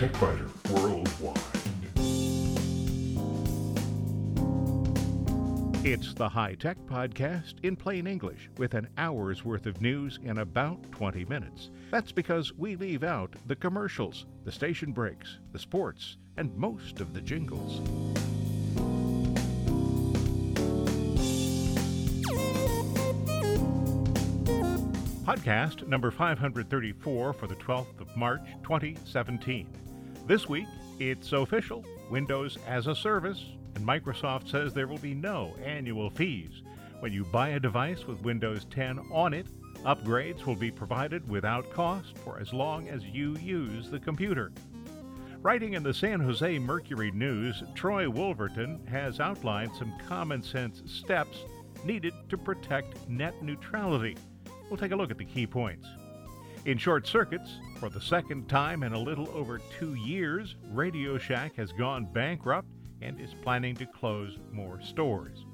TechByter Worldwide. It's the High Tech Podcast in plain English with an hour's worth of news in about 20 minutes. That's because we leave out the commercials, the station breaks, the sports, and most of the jingles. Podcast number 534 for the 12th of March 2017. This week, it's official Windows as a service, and Microsoft says there will be no annual fees. When you buy a device with Windows 10 on it, upgrades will be provided without cost for as long as you use the computer. Writing in the San Jose Mercury News, Troy Wolverton has outlined some common sense steps needed to protect net neutrality. We'll take a look at the key points. In short circuits, for the second time in a little over two years, Radio Shack has gone bankrupt and is planning to close more stores.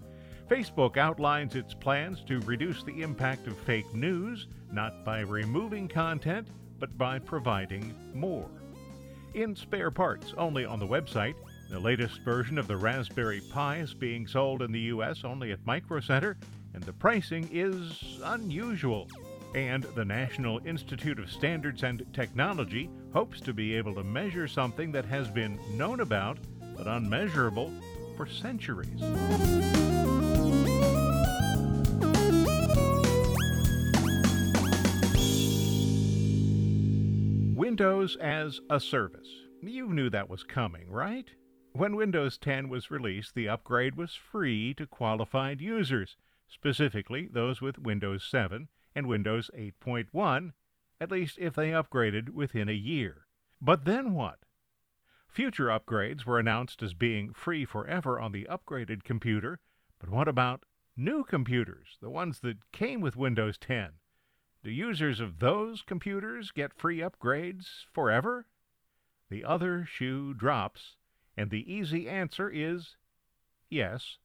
Facebook outlines its plans to reduce the impact of fake news, not by removing content, but by providing more. In spare parts, only on the website, the latest version of the Raspberry Pi is being sold in the U.S. only at Micro Center and the pricing is unusual. And the National Institute of Standards and Technology hopes to be able to measure something that has been known about but unmeasurable for centuries. Windows as a service. You knew that was coming, right? When Windows 10 was released, the upgrade was free to qualified users specifically those with Windows 7 and Windows 8.1, at least if they upgraded within a year. But then what? Future upgrades were announced as being free forever on the upgraded computer, but what about new computers, the ones that came with Windows 10? Do users of those computers get free upgrades forever? The other shoe drops, and the easy answer is yes.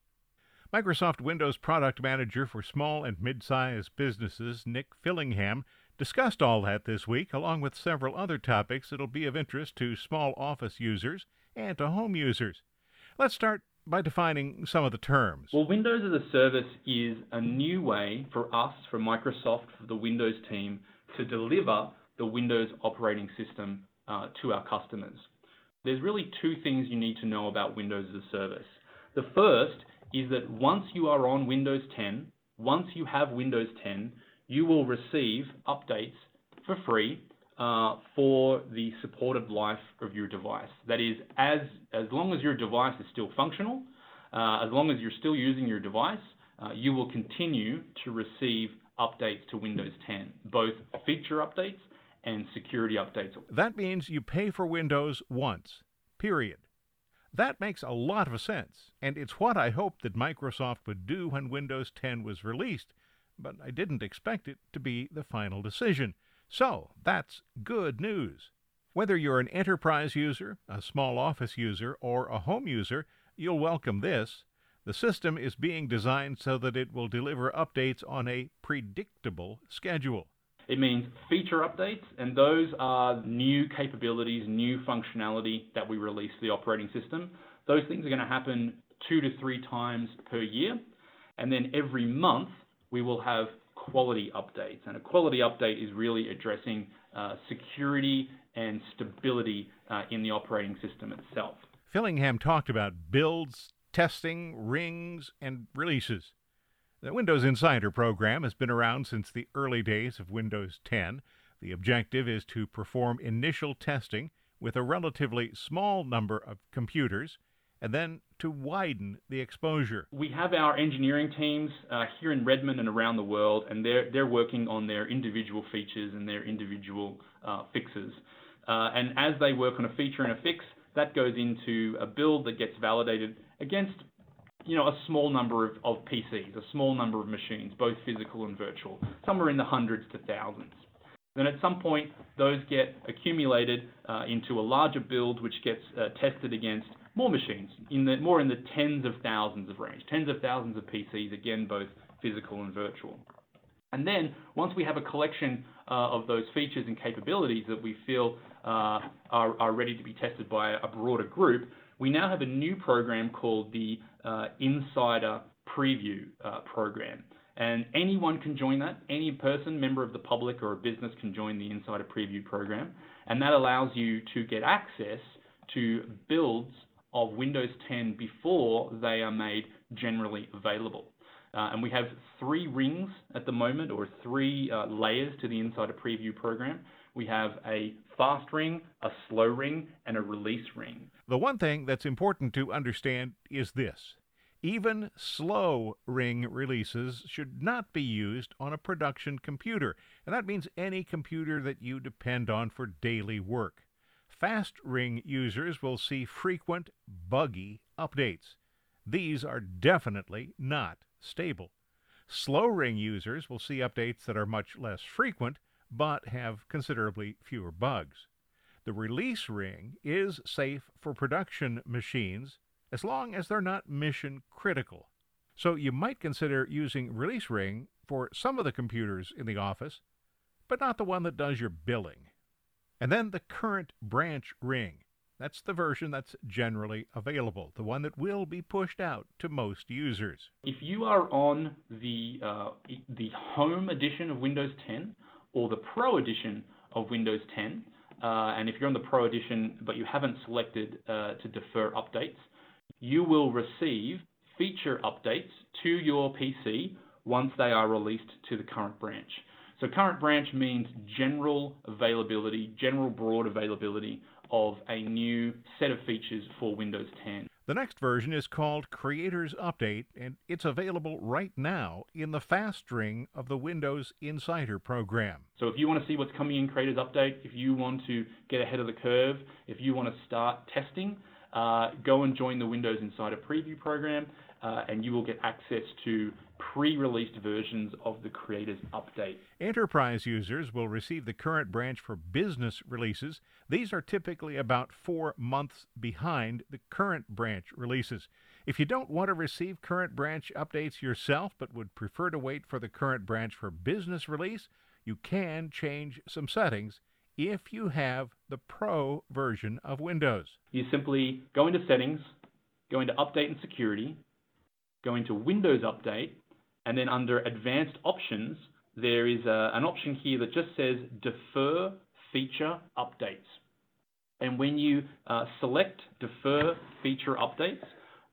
Microsoft Windows Product Manager for Small and Mid-Sized Businesses, Nick Fillingham, discussed all that this week, along with several other topics that'll be of interest to small office users and to home users. Let's start by defining some of the terms. Well, Windows as a Service is a new way for us, for Microsoft, for the Windows team, to deliver the Windows operating system uh, to our customers. There's really two things you need to know about Windows as a Service. The first is that once you are on Windows 10, once you have Windows 10, you will receive updates for free uh, for the supported life of your device. That is, as, as long as your device is still functional, uh, as long as you're still using your device, uh, you will continue to receive updates to Windows 10, both feature updates and security updates. That means you pay for Windows once, period. That makes a lot of sense, and it's what I hoped that Microsoft would do when Windows 10 was released, but I didn't expect it to be the final decision. So, that's good news. Whether you're an enterprise user, a small office user, or a home user, you'll welcome this. The system is being designed so that it will deliver updates on a predictable schedule. It means feature updates, and those are new capabilities, new functionality that we release the operating system. Those things are going to happen two to three times per year. And then every month, we will have quality updates. And a quality update is really addressing uh, security and stability uh, in the operating system itself. Fillingham talked about builds, testing, rings, and releases. The Windows Insider program has been around since the early days of Windows 10. The objective is to perform initial testing with a relatively small number of computers and then to widen the exposure. We have our engineering teams uh, here in Redmond and around the world, and they're, they're working on their individual features and their individual uh, fixes. Uh, and as they work on a feature and a fix, that goes into a build that gets validated against you know, a small number of, of PCs, a small number of machines, both physical and virtual, somewhere in the hundreds to thousands. Then at some point, those get accumulated uh, into a larger build, which gets uh, tested against more machines, in the, more in the tens of thousands of range, tens of thousands of PCs, again, both physical and virtual. And then, once we have a collection uh, of those features and capabilities that we feel uh, are, are, ready to be tested by a broader group, we now have a new program called the Insider Preview uh, Program. And anyone can join that. Any person, member of the public or a business can join the Insider Preview Program. And that allows you to get access to builds of Windows 10 before they are made generally available. Uh, and we have three rings at the moment, or three uh, layers to the Insider Preview program. We have a fast ring, a slow ring, and a release ring. The one thing that's important to understand is this. Even slow ring releases should not be used on a production computer, and that means any computer that you depend on for daily work. Fast ring users will see frequent, buggy updates. These are definitely not stable. Slow ring users will see updates that are much less frequent, but have considerably fewer bugs. The release ring is safe for production machines as long as they're not mission critical. So you might consider using release ring for some of the computers in the office, but not the one that does your billing. And then the current branch ring. That's the version that's generally available, the one that will be pushed out to most users. If you are on the, uh, the Home edition of Windows 10 or the Pro edition of Windows 10, uh, and if you're on the Pro edition but you haven't selected uh, to defer updates, you will receive feature updates to your PC once they are released to the current branch. So current branch means general availability, general broad availability of a new set of features for Windows 10. The next version is called Creators Update, and it's available right now in the fast ring of the Windows Insider program. So if you want to see what's coming in Creators Update, if you want to get ahead of the curve, if you want to start testing, uh, go and join the Windows Insider Preview program, uh, and you will get access to pre-released versions of the Creators Update. Enterprise users will receive the current branch for business releases. These are typically about four months behind the current branch releases. If you don't want to receive current branch updates yourself but would prefer to wait for the current branch for business release, you can change some settings if you have the Pro version of Windows. You simply go into Settings, go into Update and Security, go into Windows Update, and then under Advanced Options, there is a, an option here that just says Defer Feature Updates. And when you uh, select Defer Feature Updates,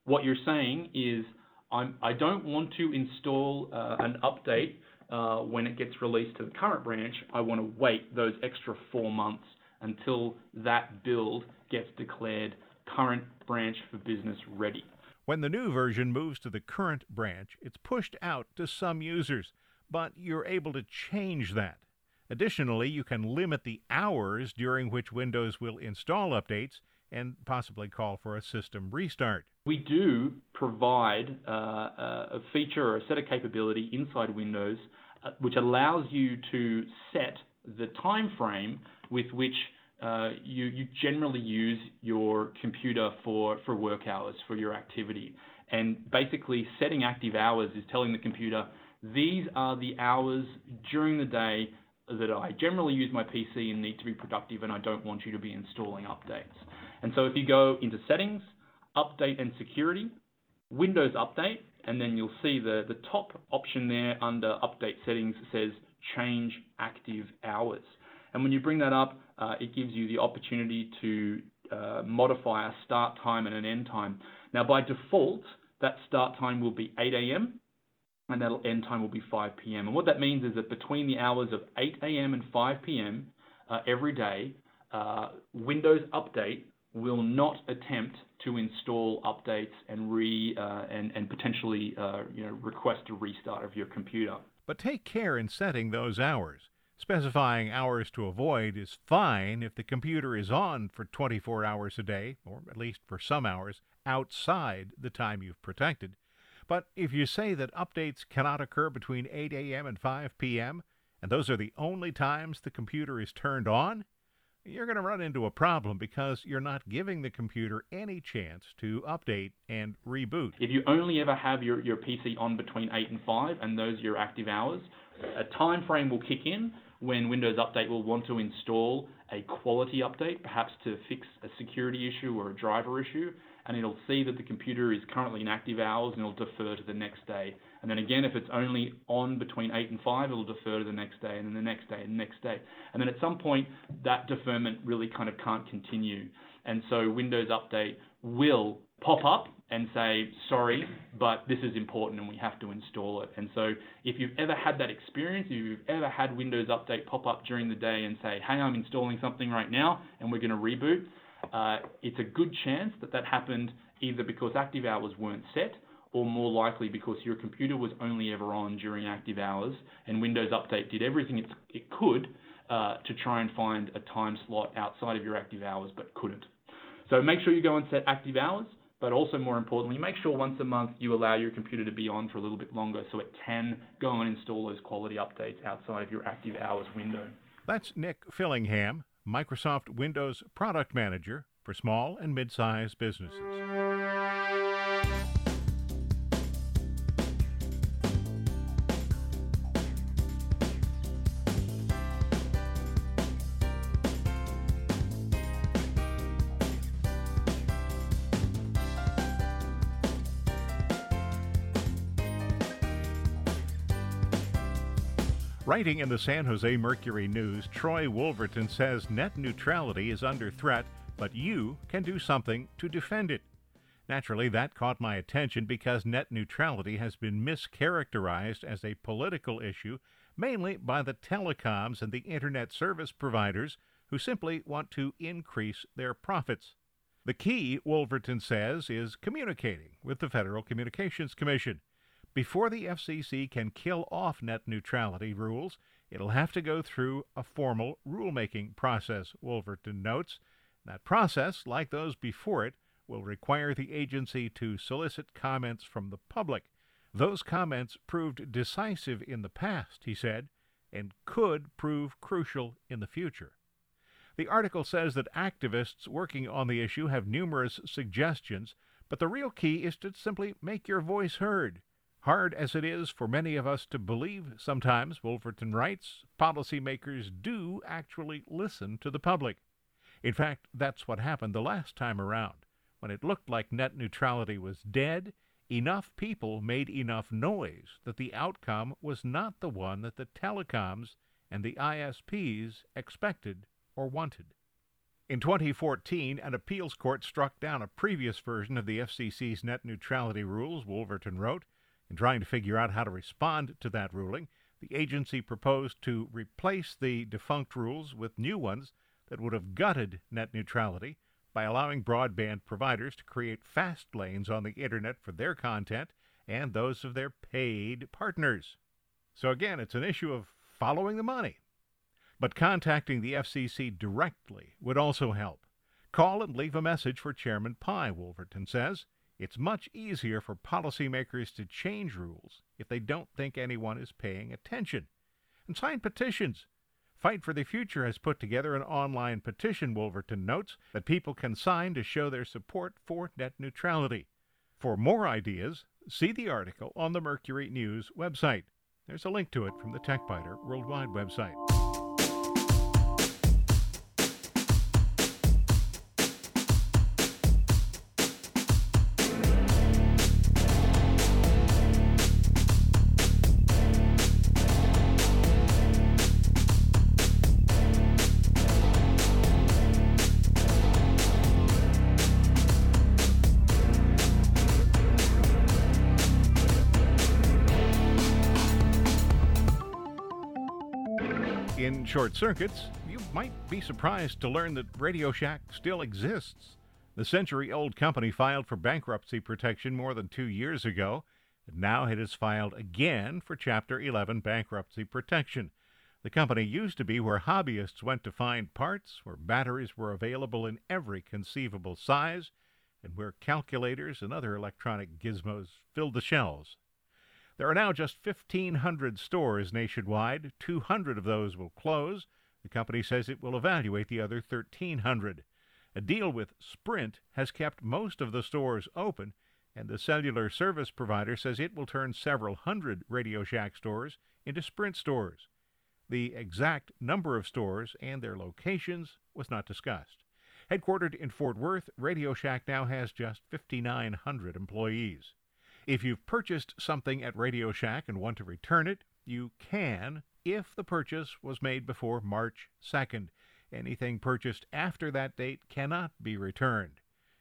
what you're saying is, I'm, I do not want to install uh, an update uh, when it gets released to the current branch. I want to wait those extra four months until that build gets declared current branch for business ready. When the new version moves to the current branch, it's pushed out to some users, but you're able to change that. Additionally, you can limit the hours during which Windows will install updates and possibly call for a system restart. We do provide uh, a feature or a set of capability inside Windows uh, which allows you to set the time frame with which uh, you, you generally use your computer for, for work hours, for your activity. And basically, setting active hours is telling the computer, these are the hours during the day that I generally use my PC and need to be productive, and I don't want you to be installing updates. And so if you go into Settings, Update and Security, Windows Update, and then you'll see the, the top option there under Update Settings says Change Active Hours. And when you bring that up, it gives you the opportunity to uh, modify a start time and an end time. Now, by default, that start time will be 8 a.m. and that end time will be 5 p.m. And what that means is that between the hours of 8 a.m. and 5 p.m. Uh, every day, uh, Windows Update will not attempt to install updates and re uh, and, and potentially uh, you know request a restart of your computer. But take care in setting those hours. Specifying hours to avoid is fine if the computer is on for 24 hours a day, or at least for some hours, outside the time you've protected. But if you say that updates cannot occur between 8 a.m. and 5 p.m., and those are the only times the computer is turned on, you're going to run into a problem because you're not giving the computer any chance to update and reboot. If you only ever have your, your PC on between 8 and 5, and those are your active hours, a time frame will kick in when Windows Update will want to install a quality update, perhaps to fix a security issue or a driver issue, and it'll see that the computer is currently in active hours and it'll defer to the next day. And then again, if it's only on between 8 and 5, it'll defer to the next day and then the next day and the next day. And then at some point, that deferment really kind of can't continue. And so Windows Update will pop up and say, sorry, but this is important and we have to install it. And so if you've ever had that experience, if you've ever had Windows Update pop up during the day and say, hey, I'm installing something right now and we're going to reboot, uh, it's a good chance that that happened either because active hours weren't set or more likely because your computer was only ever on during active hours and Windows Update did everything it could uh, to try and find a time slot outside of your active hours but couldn't. So make sure you go and set active hours, but also more importantly, make sure once a month you allow your computer to be on for a little bit longer so it can go and install those quality updates outside of your active hours window. That's Nick Fillingham, Microsoft Windows Product Manager for small and mid-sized businesses. Writing in the San Jose Mercury News, Troy Wolverton says net neutrality is under threat, but you can do something to defend it. Naturally, that caught my attention because net neutrality has been mischaracterized as a political issue, mainly by the telecoms and the internet service providers who simply want to increase their profits. The key, Wolverton says, is communicating with the Federal Communications Commission. Before the FCC can kill off net neutrality rules, it'll have to go through a formal rulemaking process, Wolverton notes. That process, like those before it, will require the agency to solicit comments from the public. Those comments proved decisive in the past, he said, and could prove crucial in the future. The article says that activists working on the issue have numerous suggestions, but the real key is to simply make your voice heard. Hard as it is for many of us to believe sometimes, Wolverton writes, policymakers do actually listen to the public. In fact, that's what happened the last time around. When it looked like net neutrality was dead, enough people made enough noise that the outcome was not the one that the telecoms and the ISPs expected or wanted. In 2014, an appeals court struck down a previous version of the FCC's net neutrality rules, Wolverton wrote. In trying to figure out how to respond to that ruling, the agency proposed to replace the defunct rules with new ones that would have gutted net neutrality by allowing broadband providers to create fast lanes on the internet for their content and those of their paid partners. So again, it's an issue of following the money. But contacting the FCC directly would also help. Call and leave a message for Chairman Pai, Wolverton says. It's much easier for policymakers to change rules if they don't think anyone is paying attention. And sign petitions. Fight for the Future has put together an online petition, Wolverton notes, that people can sign to show their support for net neutrality. For more ideas, see the article on the Mercury News website. There's a link to it from the TechByter Worldwide website. Short circuits, you might be surprised to learn that Radio Shack still exists. The century old company filed for bankruptcy protection more than two years ago, and now it has filed again for Chapter 11 bankruptcy protection. The company used to be where hobbyists went to find parts, where batteries were available in every conceivable size, and where calculators and other electronic gizmos filled the shelves. There are now just 1,500 stores nationwide. 200 of those will close. The company says it will evaluate the other 1,300. A deal with Sprint has kept most of the stores open, and the cellular service provider says it will turn several hundred Radio Shack stores into Sprint stores. The exact number of stores and their locations was not discussed. Headquartered in Fort Worth, Radio Shack now has just 5,900 employees. If you've purchased something at Radio Shack and want to return it, you can if the purchase was made before March 2nd. Anything purchased after that date cannot be returned.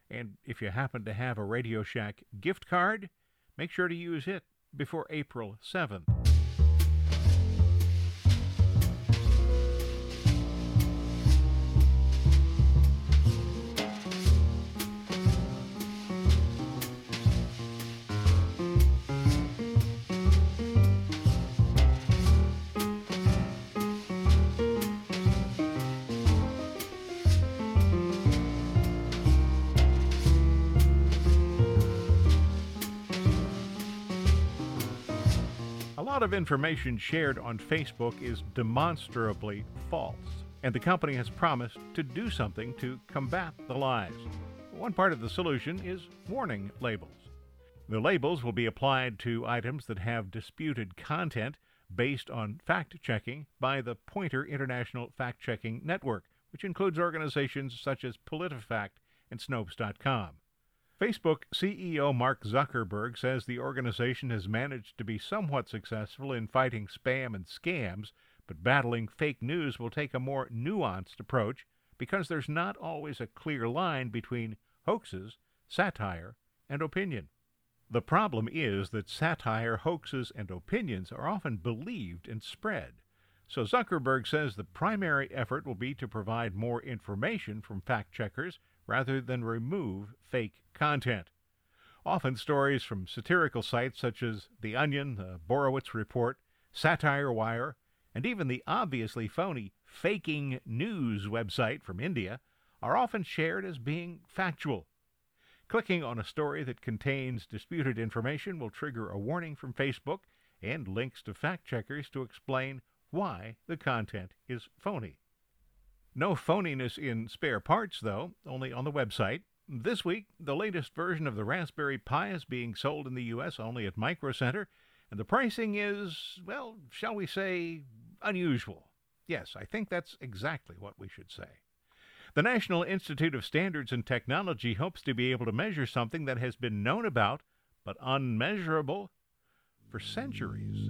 And if you happen to have a Radio Shack gift card, make sure to use it before April 7th. Of information shared on Facebook is demonstrably false, and the company has promised to do something to combat the lies. One part of the solution is warning labels. The labels will be applied to items that have disputed content based on fact checking by the Poynter International Fact Checking Network, which includes organizations such as PolitiFact and Snopes.com. Facebook CEO Mark Zuckerberg says the organization has managed to be somewhat successful in fighting spam and scams, but battling fake news will take a more nuanced approach because there's not always a clear line between hoaxes, satire, and opinion. The problem is that satire, hoaxes, and opinions are often believed and spread. So Zuckerberg says the primary effort will be to provide more information from fact checkers rather than remove fake content. Often stories from satirical sites such as The Onion, The Borowitz Report, Satire Wire, and even the obviously phony Faking News website from India are often shared as being factual. Clicking on a story that contains disputed information will trigger a warning from Facebook and links to fact checkers to explain why the content is phony. No phoniness in spare parts, though, only on the website. This week, the latest version of the Raspberry Pi is being sold in the U.S. only at Micro Center, and the pricing is, well, shall we say, unusual. Yes, I think that's exactly what we should say. The National Institute of Standards and Technology hopes to be able to measure something that has been known about but unmeasurable for centuries.